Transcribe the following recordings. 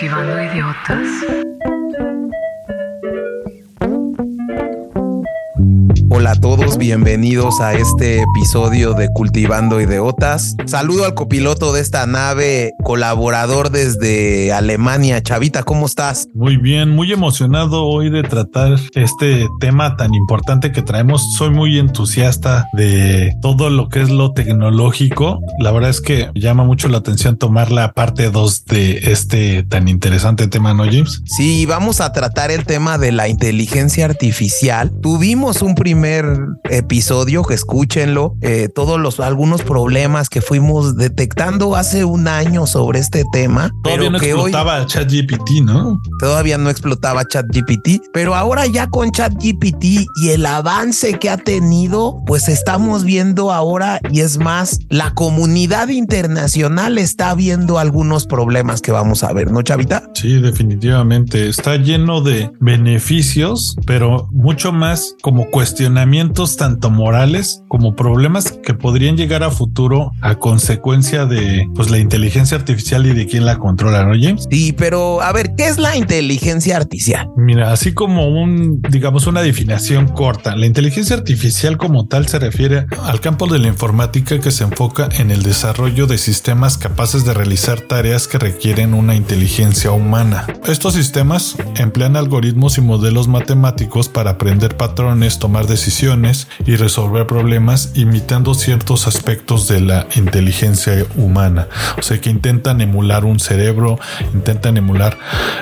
Cultivando idiotas. Hola a todos, bienvenidos a este episodio de Cultivando Ideotas. Saludo al copiloto de esta nave, colaborador desde Alemania. Chavita, ¿cómo estás? Muy bien, muy emocionado hoy de tratar este tema tan importante que traemos. Soy muy entusiasta de todo lo que es lo tecnológico. La verdad es que llama mucho la atención tomar la parte 2 de este tan interesante tema, ¿no, James? Sí, vamos a tratar el tema de la inteligencia artificial. Tuvimos un primer episodio, que escúchenlo, eh, todos los algunos problemas que fuimos detectando hace un año sobre este tema. Todavía pero no que explotaba hoy ChatGPT, ¿no? todavía no explotaba ChatGPT, pero ahora ya con ChatGPT y el avance que ha tenido, pues estamos viendo ahora y es más, la comunidad internacional está viendo algunos problemas que vamos a ver, ¿no, Chavita? Sí, definitivamente. Está lleno de beneficios, pero mucho más como cuestionamientos tanto morales como problemas que podrían llegar a futuro a consecuencia de pues la inteligencia artificial y de quién la controla, ¿no, James? Sí, pero a ver, ¿qué es la inteligencia artificial? Mira, así como un, digamos, una definición corta, la inteligencia artificial como tal se refiere al campo de la informática que se enfoca en el desarrollo de sistemas capaces de realizar tareas que requieren una inteligencia humana. Estos sistemas emplean algoritmos y modelos matemáticos para aprender patrones, tomar decisiones y resolver problemas imitando ciertos aspectos de la inteligencia humana. O sea que intentan emular un cerebro, intentan emular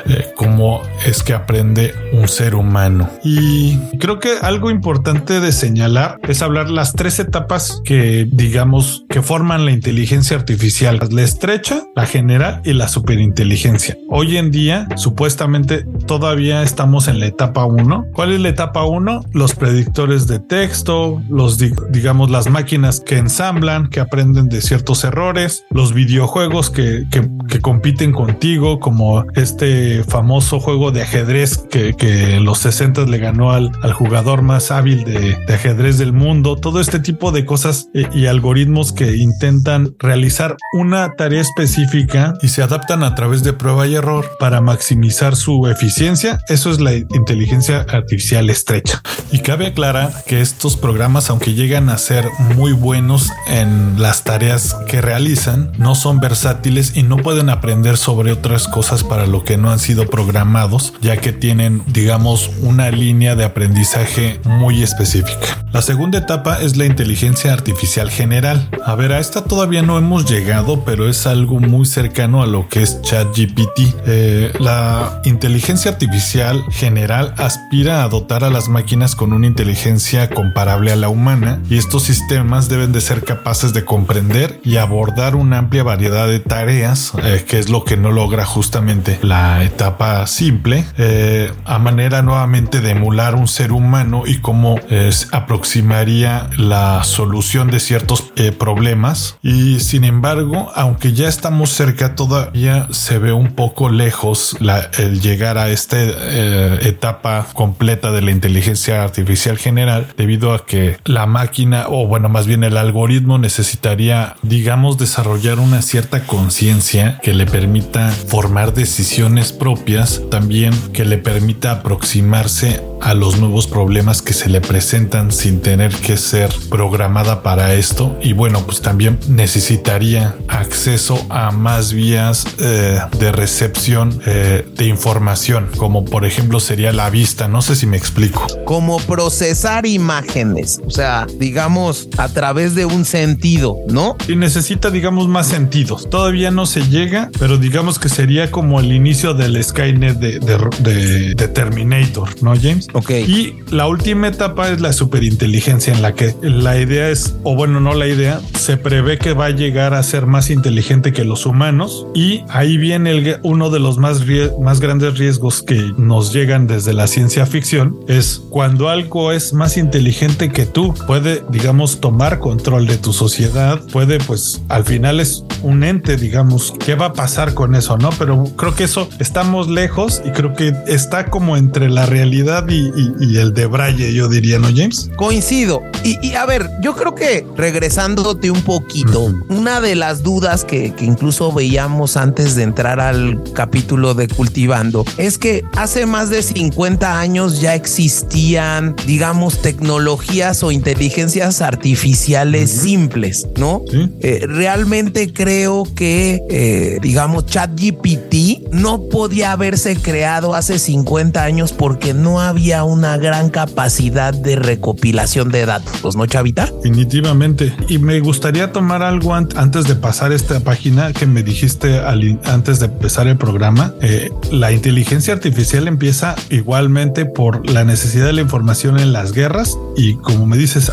eh, cómo es que aprende un ser humano. Y creo que algo importante de señalar es hablar las tres etapas que digamos que forman la inteligencia artificial, la estrecha, la general y la superinteligencia. Hoy en día, supuestamente todavía estamos en la etapa 1. ¿Cuál es la etapa 1? Los predictores de texto, los digamos las máquinas que ensamblan, que aprenden de ciertos errores, los videojuegos que, que, compiten contigo, como este famoso juego de ajedrez que, que en los 60 le ganó al, al jugador más hábil de, de, ajedrez del mundo, todo este tipo de cosas y, y algoritmos que intentan realizar una tarea específica y se adaptan a través de prueba y error para maximizar su eficiencia. Eso es la inteligencia artificial estrecha. Y cabe aclarar que estos programas, aunque llegan a ser muy buenos en las tareas que realizan, no son versátiles y no pueden aprender sobre otras cosas para lo que no han sido programados, ya que tienen, digamos, una línea de aprendizaje muy específica. La segunda etapa es la inteligencia artificial general. A ver, a esta todavía no hemos llegado, pero es algo muy cercano a lo que es ChatGPT. Eh, la inteligencia artificial general aspira a dotar a las máquinas con una inteligencia comparable a la humana y estos sistemas deben de ser capaces de comprender y abordar una amplia variedad de tareas, eh, que es lo que no logra justamente la etapa simple, eh, a manera nuevamente de emular un ser humano y cómo eh, aproximaría la solución de ciertos eh, problemas. Y sin embargo, aunque ya estamos cerca, todavía se ve un poco lejos la, el llegar a esta eh, etapa completa de la inteligencia artificial general, debido a que la máquina, o bueno, más bien el algoritmo necesitaría, digamos, desarrollar una cierta conciencia que le permita formar decisiones propias, también que le permita aproximarse a los nuevos problemas que se le presentan sin tener que ser programada para esto. Y bueno pues también necesitaría acceso a más vías eh, de recepción eh, de información como por ejemplo sería la vista. No sé si me explico. Como procesar imágenes o sea digamos a través de un sentido no y necesita digamos más sentidos. Todavía no se llega pero digamos que sería como el inicio del Skynet de, de, de, de Terminator no James Ok. Y la última etapa es la superinteligencia en la que la idea es, o bueno, no la idea, se prevé que va a llegar a ser más inteligente que los humanos y ahí viene el, uno de los más, más grandes riesgos que nos llegan desde la ciencia ficción, es cuando algo es más más inteligente que tú, puede, digamos, tomar control de tu sociedad, puede, pues, al final es un ente, digamos, ¿qué va a pasar con eso, no? Pero creo que eso estamos lejos y creo que está como entre la realidad y, el de Braille, yo diría, ¿no, James? Coincido. Y, a ver, yo creo que regresándote un poquito, una de las dudas que, que incluso veíamos antes de entrar al capítulo de Cultivando es que hace más de 50 años ya existían, digamos, tecnologías o inteligencias artificiales simples, ¿no? Eh, realmente creo que, eh, digamos, ChatGPT no podía haberse creado hace 50 años porque no había una gran capacidad de recopilación de datos, ¿no, Chavita? Definitivamente. Y me gustaría tomar algo antes de pasar esta página que me dijiste antes de empezar el programa. Eh, la inteligencia artificial empieza igualmente por la necesidad de la información en las guerras y como me dices,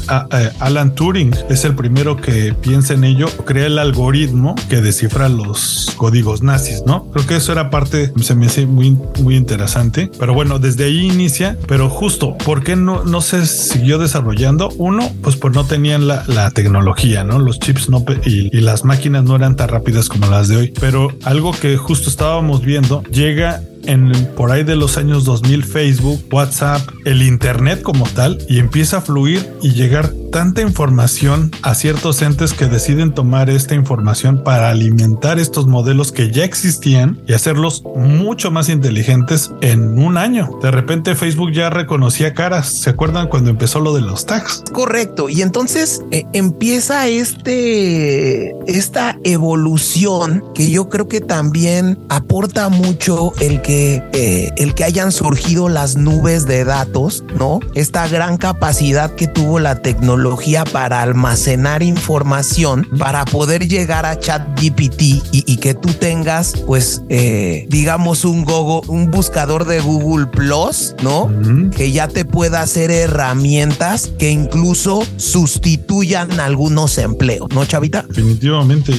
Alan Turing es el primero que piensa en ello, crea el algoritmo que descifra los códigos nazis, ¿no? Creo que eso era parte, se me hace muy, muy interesante, pero bueno, desde ahí inicia, pero justo, ¿por qué no, no se siguió desarrollando? Uno, pues pues no tenían la, tecnología, ¿no? Los chips no y, y las máquinas no eran tan rápidas como las de hoy, pero algo que justo estábamos viendo llega en por ahí de los años 2000 Facebook, WhatsApp, el Internet como tal y empieza a fluir y llegar tanta información a ciertos entes que deciden tomar esta información para alimentar estos modelos que ya existían y hacerlos mucho más inteligentes en un año. De repente Facebook ya reconocía caras. ¿Se acuerdan cuando empezó lo de los tags? Correcto. Y entonces eh, empieza este, esta evolución que yo creo que también aporta mucho el que eh, el que hayan surgido las nubes de datos, ¿no? Esta gran capacidad que tuvo la tecnología para almacenar información, para poder llegar a ChatGPT y, y que tú tengas, pues, eh, digamos, un Google, un buscador de Google Plus, ¿no? Que ya te pueda hacer herramientas que incluso sustituyan algunos empleos, ¿no, Chavita? Definitivamente.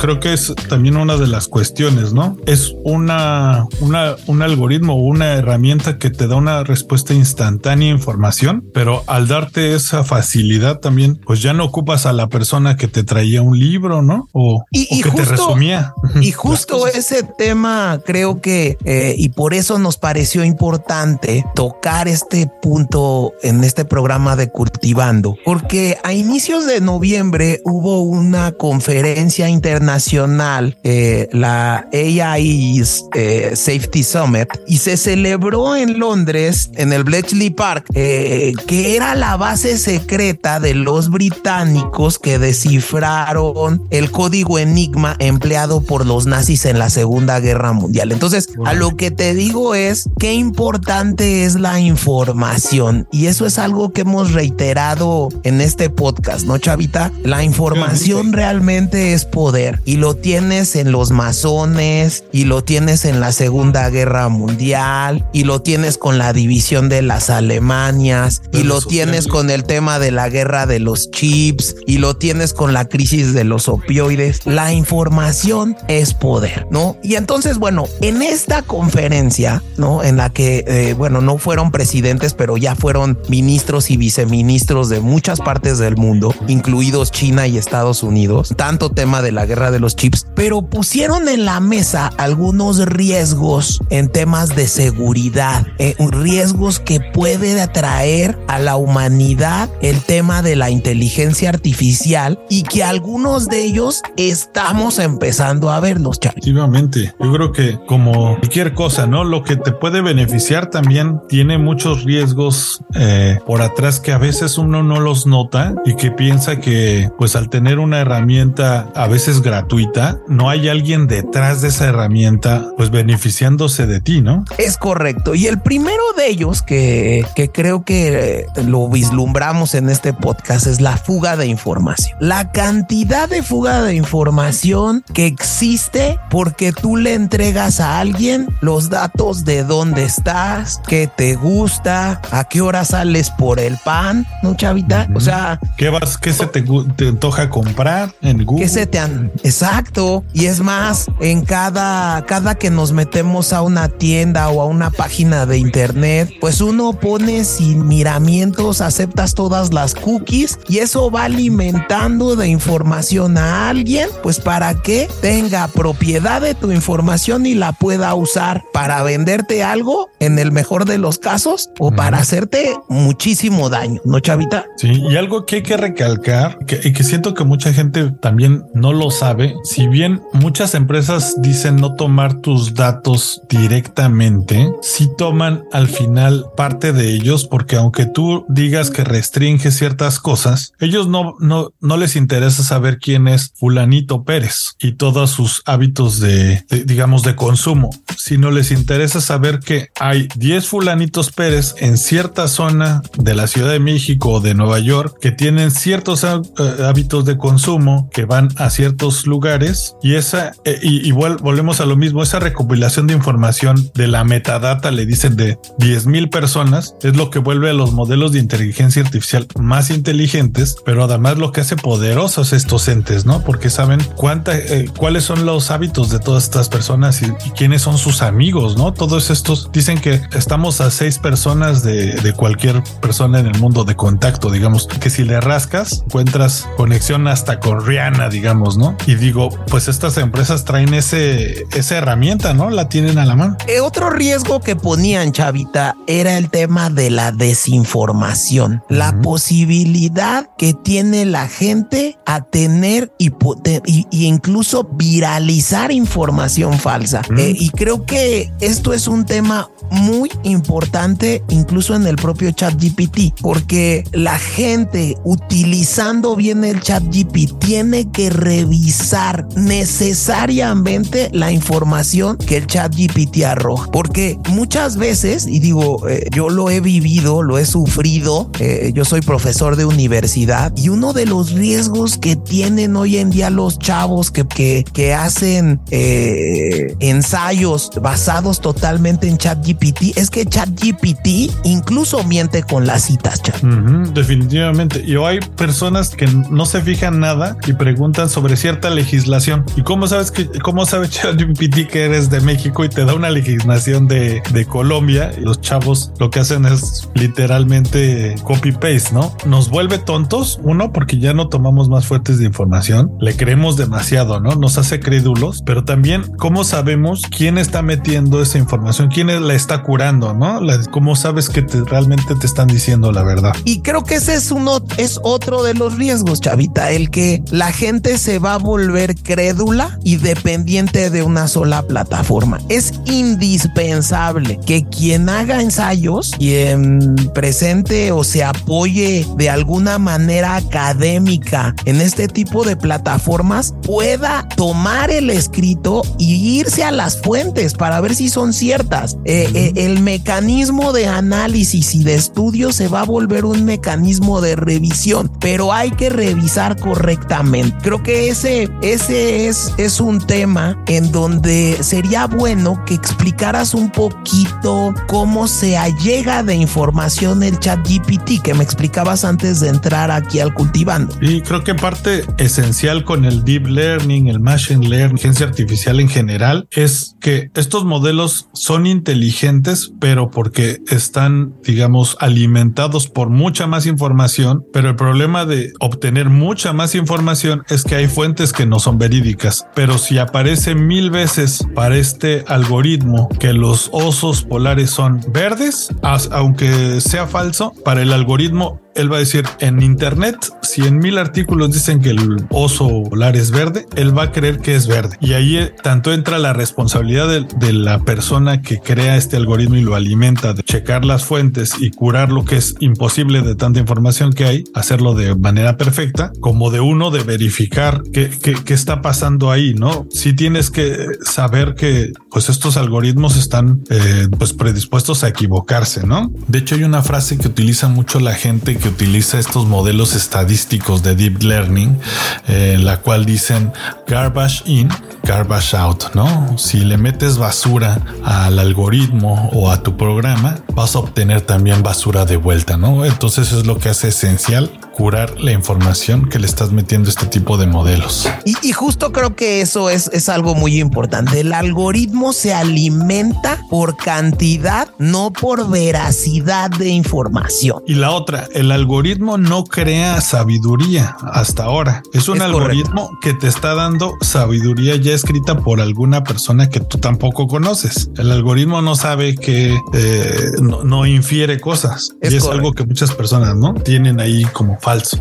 creo que es también una de las cuestiones, ¿no? Es una, una un algoritmo o una herramienta que te da una respuesta instantánea a información, pero al darte esa facilidad también, pues ya no ocupas a la persona que te traía un libro, ¿no? O, y, que te resumía. Y justo ese tema creo que, eh, y por eso nos pareció importante tocar este punto en este programa de Cultivando, porque a inicios de noviembre hubo una conferencia internacional, eh, la AI eh, Safety Summit y se celebró en Londres, en el Bletchley Park, eh, que era la base secreta de los británicos que descifraron el código Enigma empleado por los nazis en la Segunda Guerra Mundial. Entonces, a lo que te digo es qué importante es la información y eso es algo que hemos reiterado en este podcast, ¿no, Chavita? La información realmente es poder y lo tienes en los masones y lo tienes en la Segunda Guerra Mundial y lo tienes con la división de las Alemanias y lo tienes con el tema de la guerra de los chips y lo tienes con la crisis de los opioides. La información es poder, ¿no? Y entonces, bueno, en esta conferencia, ¿no? En la que, eh, bueno, no fueron presidentes, pero ya fueron ministros y viceministros de muchas partes del mundo, incluidos China y Estados Unidos, tanto tema de la guerra de los chips, pero pusieron en la mesa algunos riesgos en temas de seguridad, eh, riesgos que puede atraer a la humanidad el tema de la inteligencia artificial y que algunos de ellos estamos empezando a verlos, Efectivamente, yo creo que como cualquier cosa, ¿no? Lo que te puede beneficiar también tiene muchos riesgos eh, por atrás que a veces uno no los nota y que piensa que pues al tener una herramienta a veces gratuita, no hay alguien detrás de esa herramienta pues beneficiando de ti, ¿no? Es correcto. Y el primero de ellos que, que creo que eh, lo vislumbramos en este podcast es la fuga de información. La cantidad de fuga de información que existe porque tú le entregas a alguien los datos de dónde estás, qué te gusta, a qué hora sales por el pan, ¿no, chavita? O sea, ¿qué vas, qué se te, te antoja comprar en Google? ¿Qué se te? Exacto. Y es más, en cada, cada que nos metemos a una tienda o a una página de internet, pues uno pone sin miramientos, aceptas todas las cookies y eso va alimentando de información a alguien, pues para que tenga propiedad de tu información y la pueda usar para venderte algo en el mejor de los casos o para hacerte muchísimo daño, ¿no, Chavita? Sí, y algo que hay que recalcar que, y que siento que mucha gente también no lo sabe, si bien muchas empresas dicen no tomar tus datos directamente, si toman al final parte de ellos porque aunque tú digas que restringe ciertas cosas, ellos no, no, no les interesa saber quién es fulanito Pérez y todos sus hábitos de, de digamos, de consumo, sino les interesa saber que hay 10 fulanitos Pérez en cierta zona de la Ciudad de México o de Nueva York que tienen ciertos eh, hábitos de consumo que van a ciertos lugares y esa eh, y, igual volvemos a lo mismo esa recopilación de información de la metadata le dicen de 10 mil personas es lo que vuelve a los modelos de inteligencia artificial más inteligentes pero además lo que hace poderosos estos entes no porque saben cuánta eh, cuáles son los hábitos de todas estas personas y, y, quiénes son sus amigos no todos estos dicen que estamos a seis personas de, de cualquier persona en el mundo de contacto digamos que si le rascas encuentras conexión hasta con Rihanna digamos no y digo pues estas empresas traen ese esa herramienta no la tienen a la mano eh, otro riesgo que ponían chavita era el tema de la desinformación la uh -huh. posibilidad que tiene la gente a tener y, y, y incluso viralizar información falsa uh -huh. eh, y creo que esto es un tema muy importante incluso en el propio chat GPT porque la gente utilizando bien el chat GPT tiene que revisar necesariamente la información que el chat GPT arroja porque muchas veces y digo eh, yo lo he vivido lo he sufrido eh, yo soy profesor de universidad y uno de los riesgos que tienen hoy en día los chavos que, que, que hacen eh, ensayos basados totalmente en chat GPT es que chat GPT incluso miente con las citas definitivamente. Y hay personas que no se fijan nada y preguntan sobre cierta legislación. Y cómo sabes que cómo sabe ChatGPT que eres de México y te da una legislación de, Colombia y los chavos lo que hacen es literalmente copy paste no nos vuelve tontos uno porque ya no tomamos más fuentes de información le creemos demasiado no nos hace crédulos pero también cómo sabemos quién está metiendo esa información quién la está curando no cómo sabes que te, realmente te están diciendo la verdad y creo que ese es uno es otro de los riesgos chavita el que la gente se va a volver crédula y dependiente de una sola plataforma es indispensable que quien haga ensayos y en presente o se apoye de alguna manera académica en este tipo de plataformas pueda tomar el escrito y irse a las fuentes para ver si son ciertas. Eh, eh, el mecanismo de análisis y de estudio se va a volver un mecanismo de revisión, pero hay que revisar correctamente. Creo que ese, ese es, es un tema en donde sería bueno que explicaras un poquito cómo se allega de información el chat GPT que me explicabas antes de entrar aquí al cultivando. Y creo que parte esencial con el deep learning, el machine learning, inteligencia artificial en general, es que estos modelos son inteligentes, pero porque están, digamos, alimentados por mucha más información. Pero el problema de obtener mucha más información es que hay fuentes que no son verídicas. Pero si aparece mil veces para este algoritmo que los osos polares son verdes, aunque sea falso, para el algoritmo él va a decir en internet, si en mil artículos dicen que el oso polar es verde, él va a creer que es verde. Y ahí eh, tanto entra la responsabilidad de, de, la persona que crea este algoritmo y lo alimenta, de checar las fuentes y curar lo que es imposible de tanta información que hay, hacerlo de manera perfecta, como de uno de verificar qué, qué, qué está pasando ahí, ¿no? Si tienes que saber que pues estos algoritmos están eh, pues predispuestos a equivocarse, ¿no? De hecho hay una frase que utiliza mucho la gente que utiliza estos modelos estadísticos de deep learning, eh, la cual dicen garbage in, garbage out, ¿no? Si le metes basura al algoritmo o a tu programa, vas a obtener también basura de vuelta, ¿no? Entonces es lo que hace esencial curar la información que le estás metiendo a este tipo de modelos. Y, justo creo que eso es, es algo muy importante. El algoritmo se alimenta por cantidad, no por veracidad de información. Y la otra, el algoritmo no crea sabiduría hasta ahora. Es un algoritmo que te está dando sabiduría ya escrita por alguna persona que tú tampoco conoces. El algoritmo no sabe que eh, no, infiere cosas. y es algo que muchas personas no tienen ahí como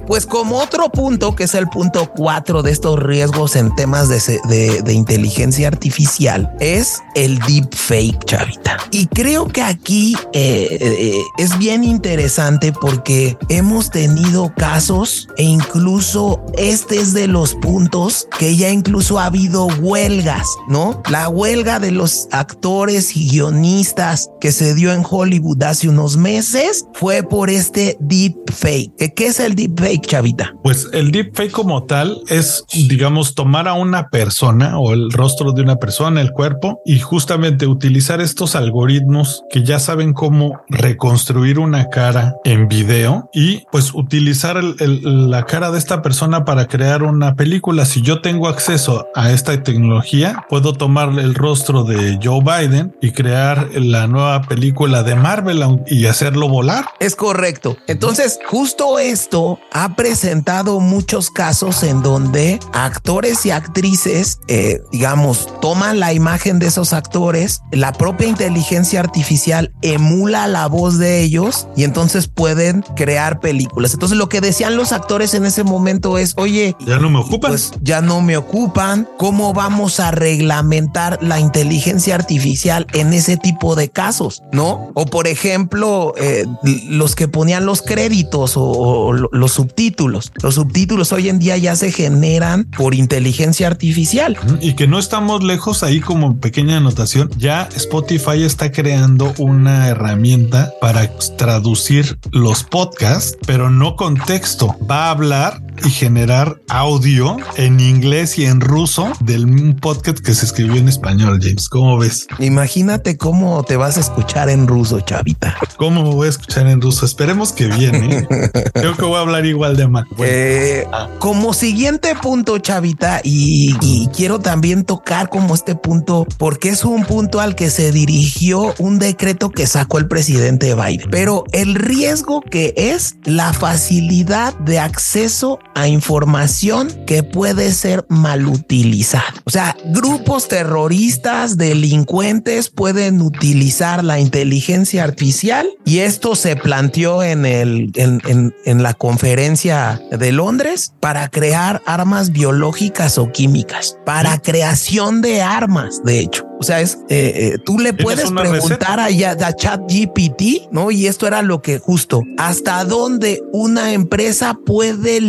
pues como otro punto, que es el punto cuatro de estos riesgos en temas de, inteligencia artificial, es el deep fake, chavita. Y creo que aquí eh, eh, es bien interesante porque hemos tenido casos e incluso este es de los puntos que ya incluso ha habido huelgas, ¿no? La huelga de los actores y guionistas que se dio en Hollywood hace unos meses fue por este deep fake. ¿Qué es el deepfake, chavita? Pues el deepfake como tal es, digamos, tomar a una persona o el rostro de una persona, el cuerpo, y justamente utilizar estos algoritmos que ya saben cómo reconstruir una cara en video y pues utilizar la cara de esta persona para crear una película. Si yo tengo acceso a esta tecnología, puedo tomar el rostro de Joe Biden y crear la nueva película de Marvel y hacerlo volar. Es correcto. Entonces, justo esto ha presentado muchos casos en donde actores y actrices, eh, digamos, toman la imagen de esos actores, la propia inteligencia artificial emula la voz de ellos y entonces pueden crear películas. Entonces lo que decían los actores en ese momento es, oye, ya no me ocupan. Pues ya no me ocupan. ¿Cómo vamos a reglamentar la inteligencia artificial en ese tipo de casos? ¿No? O por ejemplo, eh, los que ponían los créditos o, o los subtítulos. Los subtítulos hoy en día ya se generan por inteligencia artificial. Y que no estamos lejos ahí como pequeña anotación. Ya Spotify está creando una herramienta para traducir los podcasts, pero no con texto. Va a hablar y generar audio en inglés y en ruso del podcast que se escribió en español, James. ¿Cómo ves? Imagínate cómo te vas a escuchar en ruso, chavita. ¿Cómo me voy a escuchar en ruso? Esperemos que bien. ¿eh? Creo que voy a hablar igual de mal. Eh, como siguiente punto, chavita, y, quiero también tocar como este punto, porque es un punto al que se dirigió un decreto que sacó el presidente Biden. Pero el riesgo que es la facilidad de acceso a información que puede ser mal utilizada. O sea, grupos terroristas, delincuentes pueden utilizar la inteligencia artificial y esto se planteó en la conferencia de Londres para crear armas biológicas o químicas, para creación de armas, de hecho. O sea, es eh, eh, tú le puedes preguntar a, a Chat GPT, ¿no? Y esto era lo que justo hasta dónde una empresa puede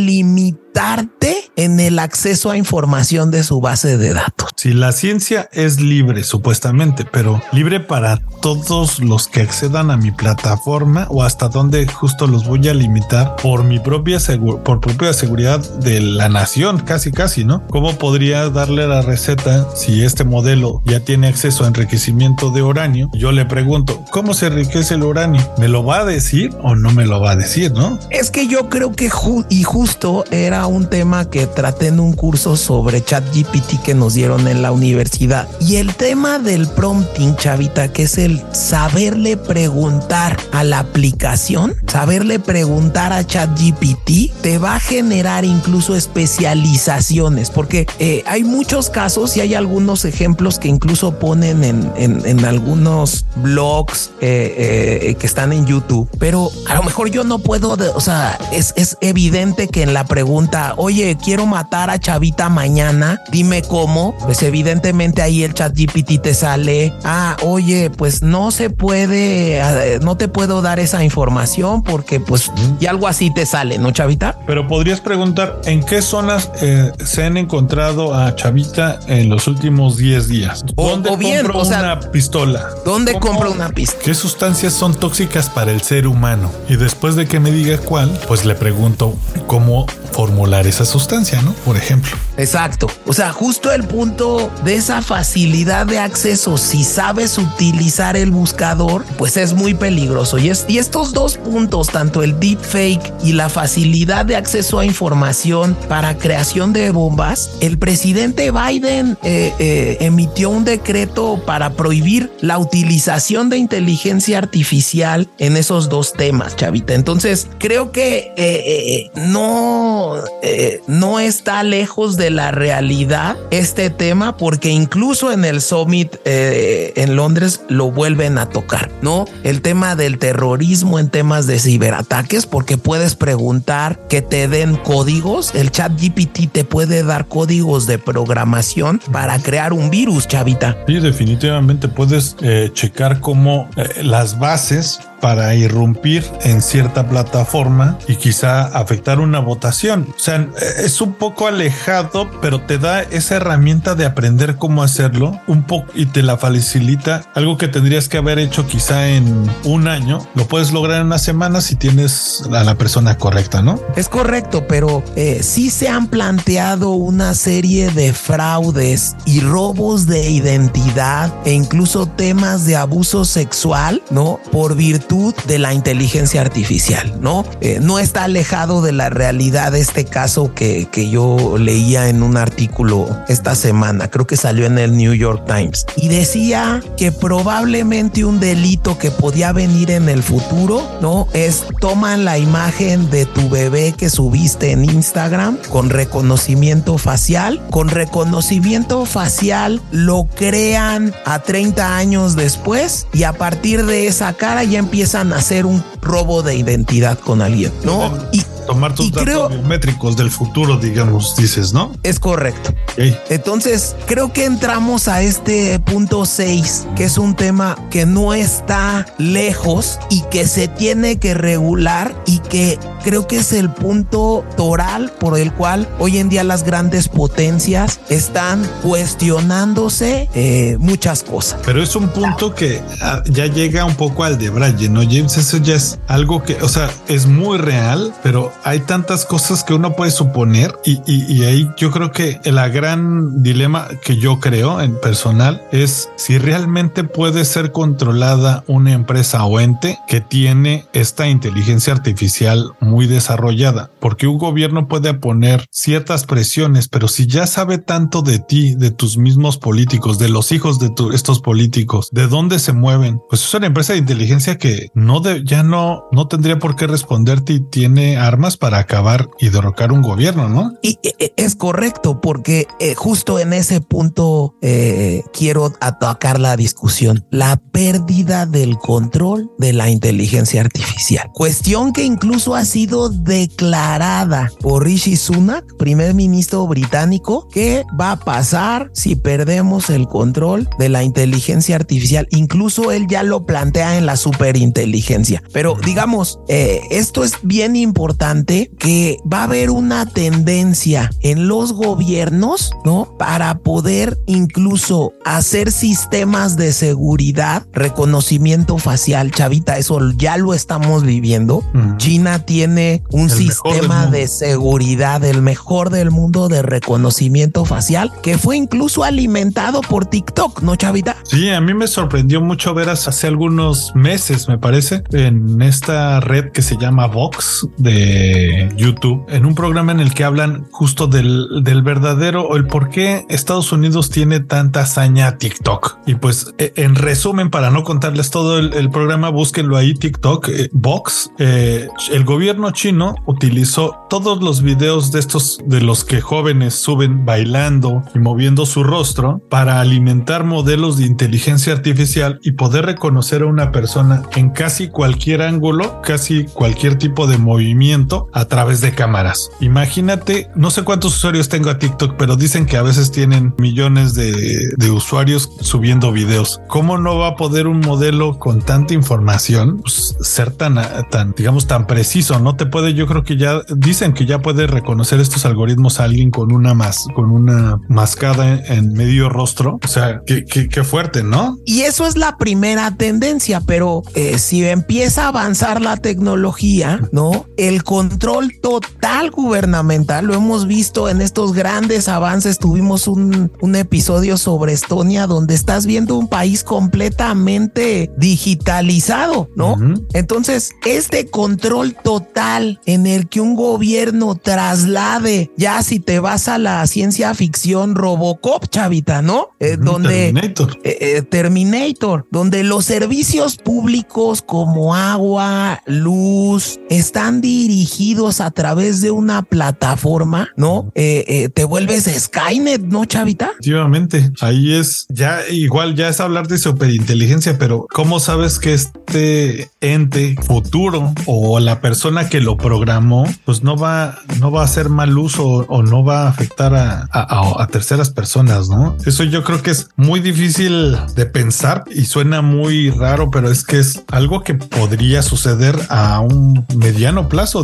limitarte en el acceso a información de su base de datos. Si la ciencia es libre, supuestamente, pero libre para todos los que accedan a mi plataforma o hasta dónde justo los voy a limitar por mi propia por propia seguridad de la nación, casi casi, ¿no? ¿Cómo podría darle la receta si este modelo ya tiene acceso a enriquecimiento de uranio, yo le pregunto, ¿cómo se enriquece el uranio? ¿Me lo va a decir o no me lo va a decir, no? Es que yo creo que y justo un tema que traté en un curso sobre ChatGPT que nos dieron en la universidad. Y el tema del prompting, chavita, que es el saberle preguntar a la aplicación, saberle preguntar a ChatGPT, te va a generar incluso especializaciones, porque eh, hay muchos casos y hay algunos ejemplos que incluso ponen en, algunos blogs eh, eh, que están en YouTube, pero a lo mejor yo no puedo, o sea, es, es evidente que en la pregunta pregunta, oye, quiero matar a Chavita mañana, dime cómo, pues evidentemente ahí el chat GPT te sale, ah, oye, pues no se puede, eh, no te puedo dar esa información porque pues y algo así te sale, ¿no, Chavita? Pero podrías preguntar, ¿en qué zonas eh, se han encontrado a Chavita en los últimos 10 días? ¿Dónde o, bien, compro una pistola? ¿Dónde compro una pistola? ¿Qué sustancias son tóxicas para el ser humano? Y después de que me diga cuál, pues le pregunto cómo formular esa sustancia, ¿no? Por ejemplo. Exacto. O sea, justo el punto de esa facilidad de acceso, si sabes utilizar el buscador, pues es muy peligroso. Y, es, y estos dos puntos, tanto el deepfake y la facilidad de acceso a información para creación de bombas, el presidente Biden eh, eh, emitió un decreto para prohibir la utilización de inteligencia artificial en esos dos temas, Chavita. Entonces, creo que eh, no, no está lejos de la realidad este tema, porque incluso en el summit en Londres lo vuelven a tocar, ¿no? El tema del terrorismo en temas de ciberataques, porque puedes preguntar que te den códigos. El chat GPT te puede dar códigos de programación para crear un virus, chavita. Sí, definitivamente puedes eh, checar cómo eh, las bases para irrumpir en cierta plataforma y quizá afectar una votación. O sea, es un poco alejado, pero te da esa herramienta de aprender cómo hacerlo un poco y te la facilita. Algo que tendrías que haber hecho quizá en un año, lo puedes lograr en una semana si tienes a la persona correcta, ¿no? Es correcto, pero eh, sí se han planteado una serie de fraudes y robos de identidad e incluso temas de abuso sexual, ¿no? Por virtud de la inteligencia artificial, ¿no? Eh, no está alejado de la realidad este caso que, que yo leía en un artículo esta semana, creo que salió en el New York Times, y decía que probablemente un delito que podía venir en el futuro, ¿no? Es toman la imagen de tu bebé que subiste en Instagram con reconocimiento facial, con reconocimiento facial lo crean a 30 años después y a partir de esa cara ya empieza empiezan a hacer un robo de identidad con alguien, ¿no? Y tomar tus datos biométricos del futuro, digamos, dices, ¿no? Es correcto. Entonces, creo que entramos a este punto 6, que es un tema que no está lejos y que se tiene que regular y que creo que es el punto toral por el cual hoy en día las grandes potencias están cuestionándose eh, muchas cosas. Pero es un punto que ah, ya llega un poco al de Braille, ¿no, James? Eso ya es algo que, o sea, es muy real, pero hay tantas cosas que uno puede suponer y, y, ahí yo creo que la gran dilema que yo creo en personal es si realmente puede ser controlada una empresa o ente que tiene esta inteligencia artificial muy desarrollada, porque un gobierno puede poner ciertas presiones, pero si ya sabe tanto de ti, de tus mismos políticos, de los hijos de estos políticos, de dónde se mueven, pues es una empresa de inteligencia que no de, ya no, no tendría por qué responderte y tiene armas para acabar y derrocar un gobierno, ¿no? Y es correcto, porque eh, justo en ese punto eh, quiero atacar la discusión, la pérdida del control de la inteligencia artificial. Cuestión que incluso ha sido declarada por Rishi Sunak, primer ministro británico, que va a pasar si perdemos el control de la inteligencia artificial. Incluso él ya lo plantea en la superinteligencia. Pero digamos, eh, esto es bien importante que va a haber una tendencia en los gobiernos, ¿no? Para poder incluso hacer sistemas de seguridad, reconocimiento facial, chavita, eso ya lo estamos viviendo. China tiene un sistema de seguridad, el mejor del mundo de reconocimiento facial, que fue incluso alimentado por TikTok, ¿no, chavita? Sí, a mí me sorprendió mucho ver hace algunos meses, me parece, en esta red que se llama Vox de YouTube en un programa en el que hablan justo del, del verdadero o el por qué Estados Unidos tiene tanta hazaña TikTok. Y pues e, en resumen, para no contarles todo el, programa, búsquenlo ahí TikTok, eh, Vox. Eh, el gobierno chino utilizó todos los videos de estos de los que jóvenes suben bailando y moviendo su rostro para alimentar modelos de inteligencia artificial y poder reconocer a una persona en casi cualquier ángulo, casi cualquier tipo de movimiento a través de cámaras. Imagínate, no sé cuántos usuarios tengo a TikTok, pero dicen que a veces tienen millones de, usuarios subiendo videos. ¿Cómo no va a poder un modelo con tanta información pues, ser tan, digamos, tan preciso? No te puede, yo creo que ya dicen que ya puede reconocer estos algoritmos a alguien con una más, con una mascada en, medio rostro. O sea, qué, fuerte, ¿no? Y eso es la primera tendencia, pero eh, si empieza a avanzar la tecnología, ¿no? El control total gubernamental, lo hemos visto en estos grandes avances. Tuvimos un, un episodio sobre Estonia donde estás viendo un país completamente digitalizado, ¿no? Entonces, este control total en el que un gobierno traslade, ya si te vas a la ciencia ficción Robocop, chavita, ¿no? Eh, donde Terminator. Eh, eh, Terminator, donde los servicios públicos como agua, luz, están dirigidos a través de una plataforma, ¿no? te vuelves Skynet, ¿no, chavita? Efectivamente, ahí es ya igual ya es hablar de superinteligencia, pero ¿cómo sabes que este ente futuro o la persona que lo programó, pues no va, no va a hacer mal uso o no va a afectar a, a, terceras personas, ¿no? Eso yo creo que es muy difícil de pensar y suena muy raro, pero es que es algo que podría suceder a un mediano plazo,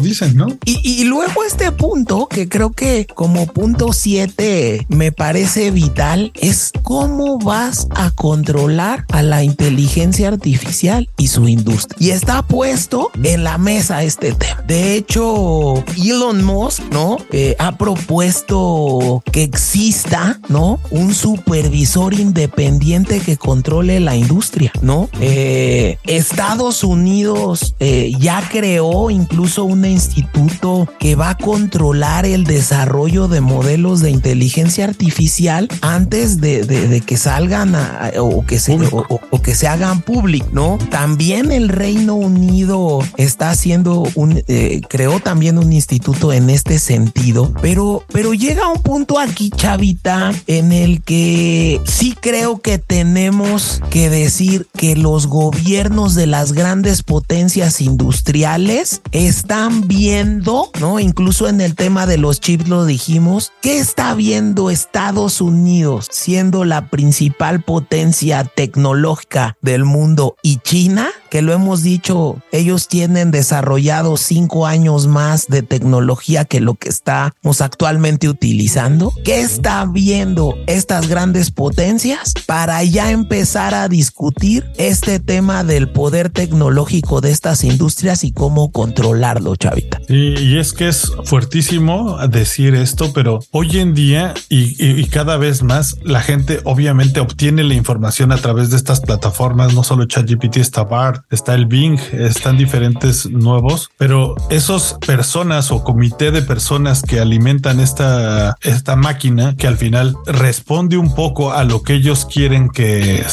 Y, luego este punto, que creo que como punto 7 me parece vital, es cómo vas a controlar a la inteligencia artificial y su industria. Y está puesto en la mesa este tema. De hecho, Elon Musk, ¿no? Eh, ha propuesto que exista, ¿no? Un supervisor independiente que controle la industria, ¿no? Eh, Estados Unidos eh, ya creó incluso un instituto que va a controlar el desarrollo de modelos de inteligencia artificial antes de, que salgan o, que se, o, que se hagan público, ¿no? También el Reino Unido está haciendo un, eh, creó también un instituto en este sentido, pero, pero llega un punto aquí, Chavita, en el que sí creo que tenemos que decir que los gobiernos de las grandes potencias industriales están viendo, ¿no? Incluso en el tema de los chips lo dijimos, ¿qué está viendo Estados Unidos siendo la principal potencia tecnológica del mundo y China? Que lo hemos dicho, ellos tienen desarrollado cinco años más de tecnología que lo que estamos actualmente utilizando. ¿Qué está viendo estas grandes potencias para ya empezar a discutir este tema del poder tecnológico de estas industrias y cómo controlarlo, Chavita? y es que es fuertísimo decir esto, pero hoy en día y, cada vez más la gente obviamente obtiene la información a través de estas plataformas, no solo ChatGPT, está Está el Bing, están diferentes nuevos, pero esos personas o comité de personas que alimentan esta, esta máquina que al final responde un poco a lo que ellos quieren que,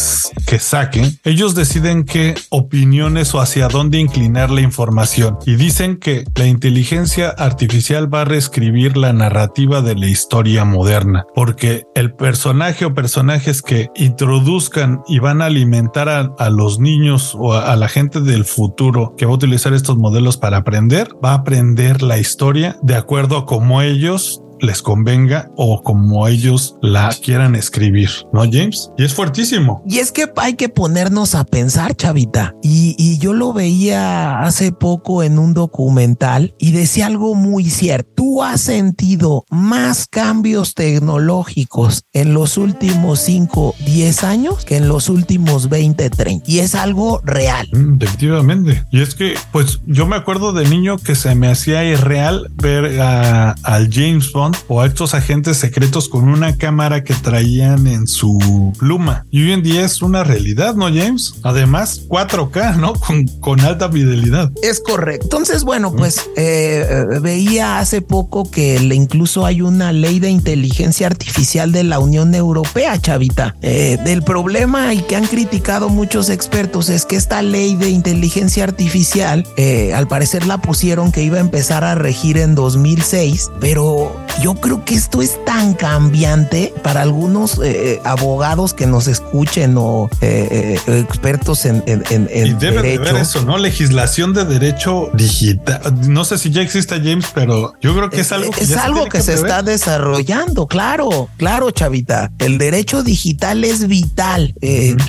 que saquen, ellos deciden qué opiniones o hacia dónde inclinar la información. Y dicen que la inteligencia artificial va a reescribir la narrativa de la historia moderna, porque el personaje o personajes que introduzcan y van a alimentar a, los niños o a la gente del futuro que va a utilizar estos modelos para aprender, va a aprender la historia de acuerdo a cómo ellos les convenga o como ellos la quieran escribir, ¿no, James? Y es fuertísimo. Y es que hay que ponernos a pensar, chavita. Y, y yo lo veía hace poco en un documental y decía algo muy cierto. Tú has sentido más cambios tecnológicos en los últimos 5, 10 años que en los últimos 20, 30. Y es algo real. Mm, efectivamente. Y es que, pues yo me acuerdo de niño que se me hacía irreal ver a, al James Bond o a estos agentes secretos con una cámara que traían en su pluma. Y hoy en día es una realidad, ¿no, James? Además, 4K, ¿no? Con, con alta fidelidad. Es correcto. Entonces, bueno, pues eh, eh, veía hace poco que incluso hay una ley de inteligencia artificial de la Unión Europea, chavita. Eh, del problema y que han criticado muchos expertos es que esta ley de inteligencia artificial, al parecer la pusieron que iba a empezar a regir en 2006, pero yo creo que esto es tan cambiante para algunos eh, abogados que nos escuchen o eh, expertos en, en, en, y debe derecho. De ver eso, ¿no? Legislación de derecho digital. No sé si ya existe James, pero yo creo que es, algo que, es algo que, se, está desarrollando. Claro, claro, chavita. El derecho digital es vital.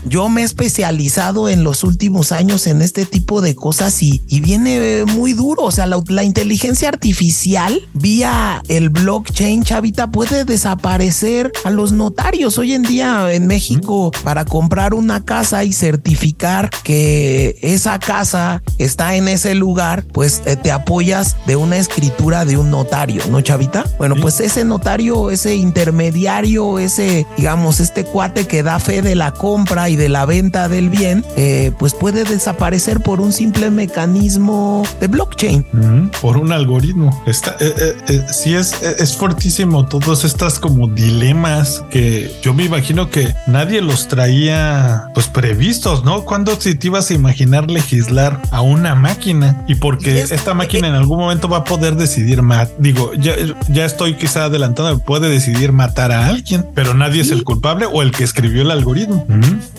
Yo me he especializado en los últimos años en este tipo de cosas y, y viene muy duro. O sea, la, la inteligencia artificial vía el blockchain, chavita, puede desaparecer a los notarios. Hoy en día en México, para comprar una casa y certificar que esa casa está en ese lugar, pues eh, te apoyas de una escritura de un notario, ¿no, chavita? Bueno, pues ese notario, ese intermediario, ese, digamos, este cuate que da fe de la compra y de la venta del bien, eh, pues puede desaparecer por un simple mecanismo de blockchain. Por un algoritmo. Está, eh, sí es, es fuertísimo todos estas como dilemas que yo me imagino que nadie los traía pues previstos, ¿no? ¿Cuándo si te ibas a imaginar legislar a una máquina? Y porque esta máquina en algún momento va a poder decidir más. Digo, ya, ya estoy quizá adelantando, puede decidir matar a alguien, pero nadie es el culpable o el que escribió el algoritmo.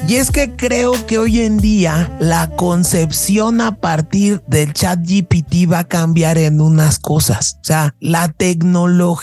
Y es que creo que hoy en día la concepción a partir del chat GPT va a cambiar en unas cosas. O sea, la tecnología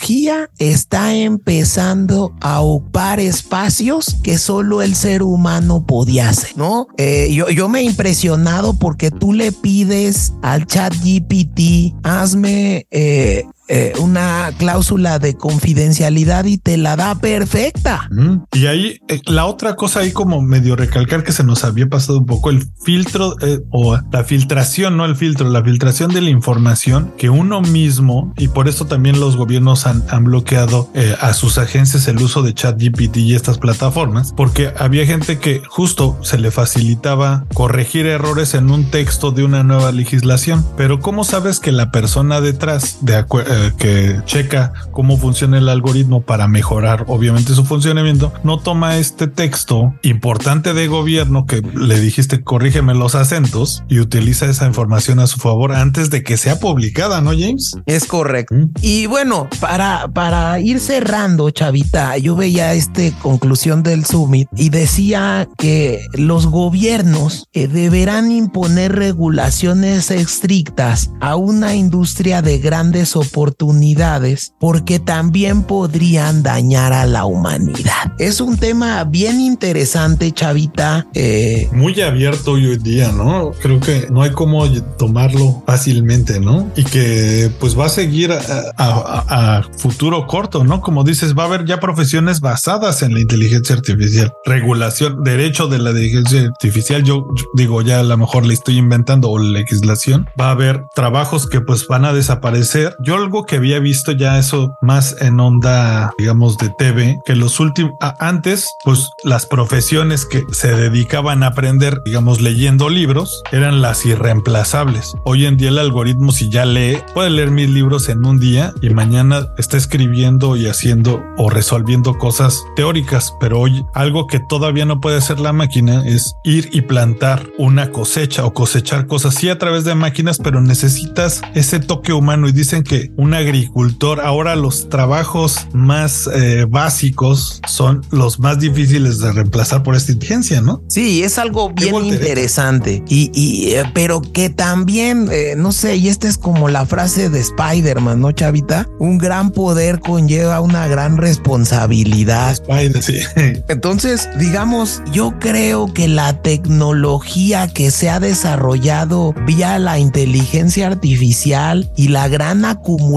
está empezando a ocupar espacios que solo el ser humano podía hacer, ¿no? Eh, yo, yo me he impresionado porque tú le pides al chat GPT, hazme eh, eh, una cláusula de confidencialidad y te la da perfecta. Y ahí eh, la otra cosa ahí como medio recalcar que se nos había pasado un poco el filtro eh, o la filtración, no el filtro, la filtración de la información que uno mismo y por eso también los gobiernos han, han bloqueado a sus agencias el uso de chat GPT y estas plataformas porque había gente que justo se le facilitaba corregir errores en un texto de una nueva legislación. Pero ¿cómo sabes que la persona detrás de acuerdo que checa cómo funciona el algoritmo para mejorar obviamente su funcionamiento, no toma este texto importante de gobierno que le dijiste corrígeme los acentos y utiliza esa información a su favor antes de que sea publicada, ¿no, James? Es correcto. Y bueno, para, para ir cerrando, Chavita, yo veía este conclusión del summit y decía que los gobiernos eh, deberán imponer regulaciones estrictas a una industria de grandes oportunidades oportunidades porque también podrían dañar a la humanidad. Es un tema bien interesante, Chavita. Eh, Muy abierto hoy en día, ¿no? Creo que no hay cómo tomarlo fácilmente, ¿no? Y que pues va a seguir a, futuro corto, ¿no? Como dices, va a haber ya profesiones basadas en la inteligencia artificial, regulación, derecho de la inteligencia artificial. Yo, yo digo, ya a lo mejor le estoy inventando o legislación. Va a haber trabajos que pues van a desaparecer. Yo algo que había visto ya eso más en onda, digamos, de TV, que los últimos, antes, pues las profesiones que se dedicaban a aprender, digamos, leyendo libros, eran las irreemplazables. Hoy en día el algoritmo, si ya lee, puede leer mil libros en un día y mañana está escribiendo y haciendo o resolviendo cosas teóricas, pero hoy algo que todavía no puede hacer la máquina es ir y plantar una cosecha o cosechar cosas sí a través de máquinas, pero necesitas ese toque humano y dicen que un agricultor, ahora los trabajos más eh, básicos son los más difíciles de reemplazar por esta inteligencia, ¿no? Sí, es algo bien interesante. Y, eh, pero que también, eh, no sé, y esta es como la frase de Spider-Man, ¿no, Chavita? Un gran poder conlleva una gran responsabilidad. Spider, sí. Entonces, digamos, yo creo que la tecnología que se ha desarrollado vía la inteligencia artificial y la gran acumulación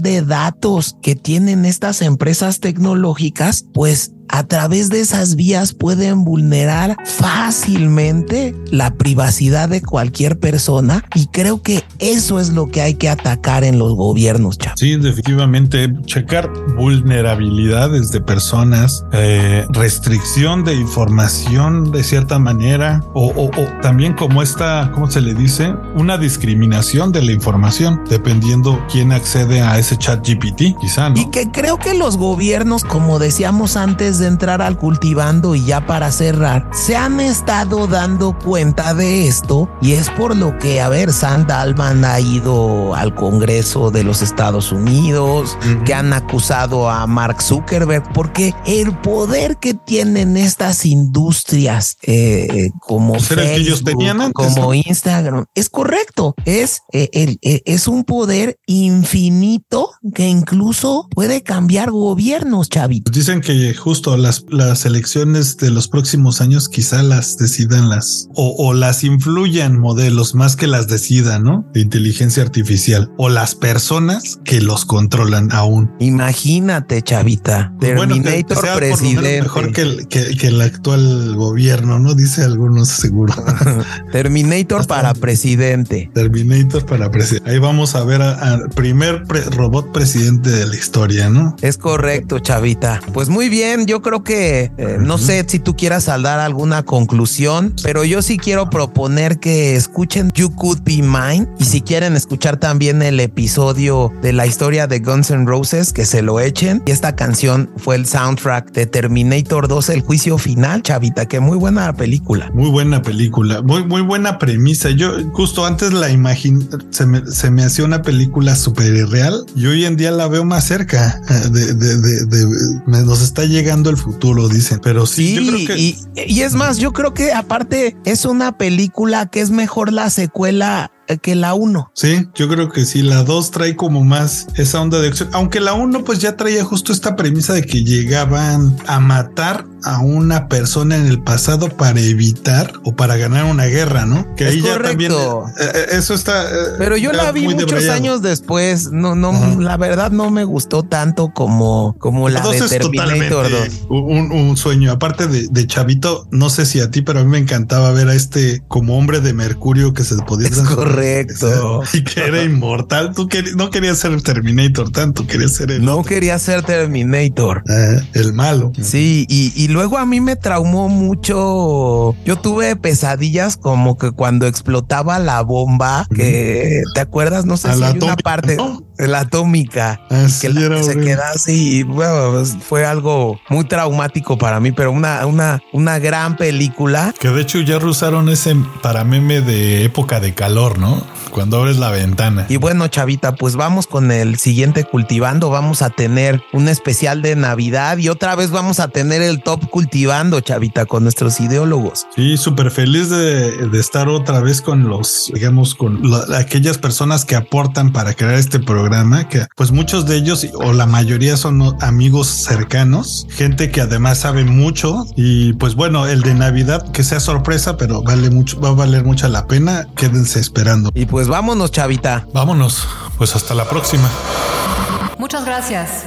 de datos que tienen estas empresas tecnológicas, pues a través de esas vías pueden vulnerar fácilmente la privacidad de cualquier persona y creo que eso es lo que hay que atacar en los gobiernos. Chav. Sí, definitivamente checar vulnerabilidades de personas, eh, restricción de información de cierta manera o, o, o, también como esta, ¿cómo se le dice? Una discriminación de la información dependiendo quién accede a ese chat GPT, quizá. ¿no? Y que creo que los gobiernos, como decíamos antes de de entrar al cultivando y ya para cerrar, se han estado dando cuenta de esto y es por lo que, a ver, Sam Dalman ha ido al Congreso de los Estados Unidos, que han acusado a Mark Zuckerberg, porque el poder que tienen estas industrias eh, como pues Facebook, como Instagram, es correcto, es, eh, el, eh, es un poder infinito que incluso puede cambiar gobiernos, Chavito. Dicen que justo las, las elecciones de los próximos años quizá las decidan las o, o las influyan modelos más que las decidan, ¿no? De inteligencia artificial o las personas que los controlan aún. Imagínate, Chavita. Pues Terminator bueno, presidente. mejor que el, que, que el, actual gobierno, ¿no? Dice algunos seguro. Terminator para presidente. Terminator para presidente. Ahí vamos a ver al primer pre robot presidente de la historia, ¿no? Es correcto, Chavita. Pues muy bien, yo creo que eh, no sé si tú quieras dar alguna conclusión, pero yo sí quiero proponer que escuchen You Could Be Mine y si quieren escuchar también el episodio de la historia de Guns N' Roses, que se lo echen. Y esta canción fue el soundtrack de Terminator 2, el juicio final, Chavita, que muy buena película. Muy buena película, muy, muy buena premisa. Yo justo antes la imaginé, se me, se me hacía una película súper irreal y hoy en día la veo más cerca eh, de, de, de, de, nos está llegando el futuro, dicen. Pero sí, sí yo creo que... y, y es más, yo creo que aparte es una película que es mejor la secuela que la 1. Sí, yo creo que sí, la 2 trae como más esa onda de acción, aunque la 1 pues ya traía justo esta premisa de que llegaban a matar a una persona en el pasado para evitar o para ganar una guerra, ¿no? Que es ahí correcto. ya también eh, eso está. Eh, Pero yo la vi muchos debrayado. años después. No, no, Ajá. la verdad no me gustó tanto como, como la, la de Terminator 2. Un, un, sueño. Aparte de, de, Chavito, no sé si a ti, pero a mí me encantaba ver a este como hombre de Mercurio que se podía. Es correcto. Y que era inmortal. Tú quer, no querías ser Terminator tanto, querías ser el. No otro. quería ser Terminator. Ah, el malo. Sí, y, y luego a mí me traumó mucho. Yo tuve pesadillas como que cuando explotaba la bomba, que te acuerdas, no sé A si hay una parte, ¿no? La atómica, Así que la- se queda así. y, bueno, pues, fue algo muy traumático para mí, pero una, una, una gran película. Que de hecho ya usaron ese para meme de época de calor, ¿no? Cuando abres la ventana. Y bueno, Chavita, pues vamos con el siguiente cultivando. Vamos a tener un especial de Navidad y otra vez vamos a tener el top cultivando, Chavita, con nuestros ideólogos. Sí, súper feliz de, de estar otra vez con los, digamos, con la- aquellas personas que aportan para crear este programa, que pues muchos de ellos o la mayoría son amigos cercanos, gente que además sabe mucho y pues bueno, el de Navidad que sea sorpresa, pero vale mucho, va a valer mucho la pena, quédense esperando. Y pues vámonos, Chavita. Vámonos, pues hasta la próxima. Muchas gracias.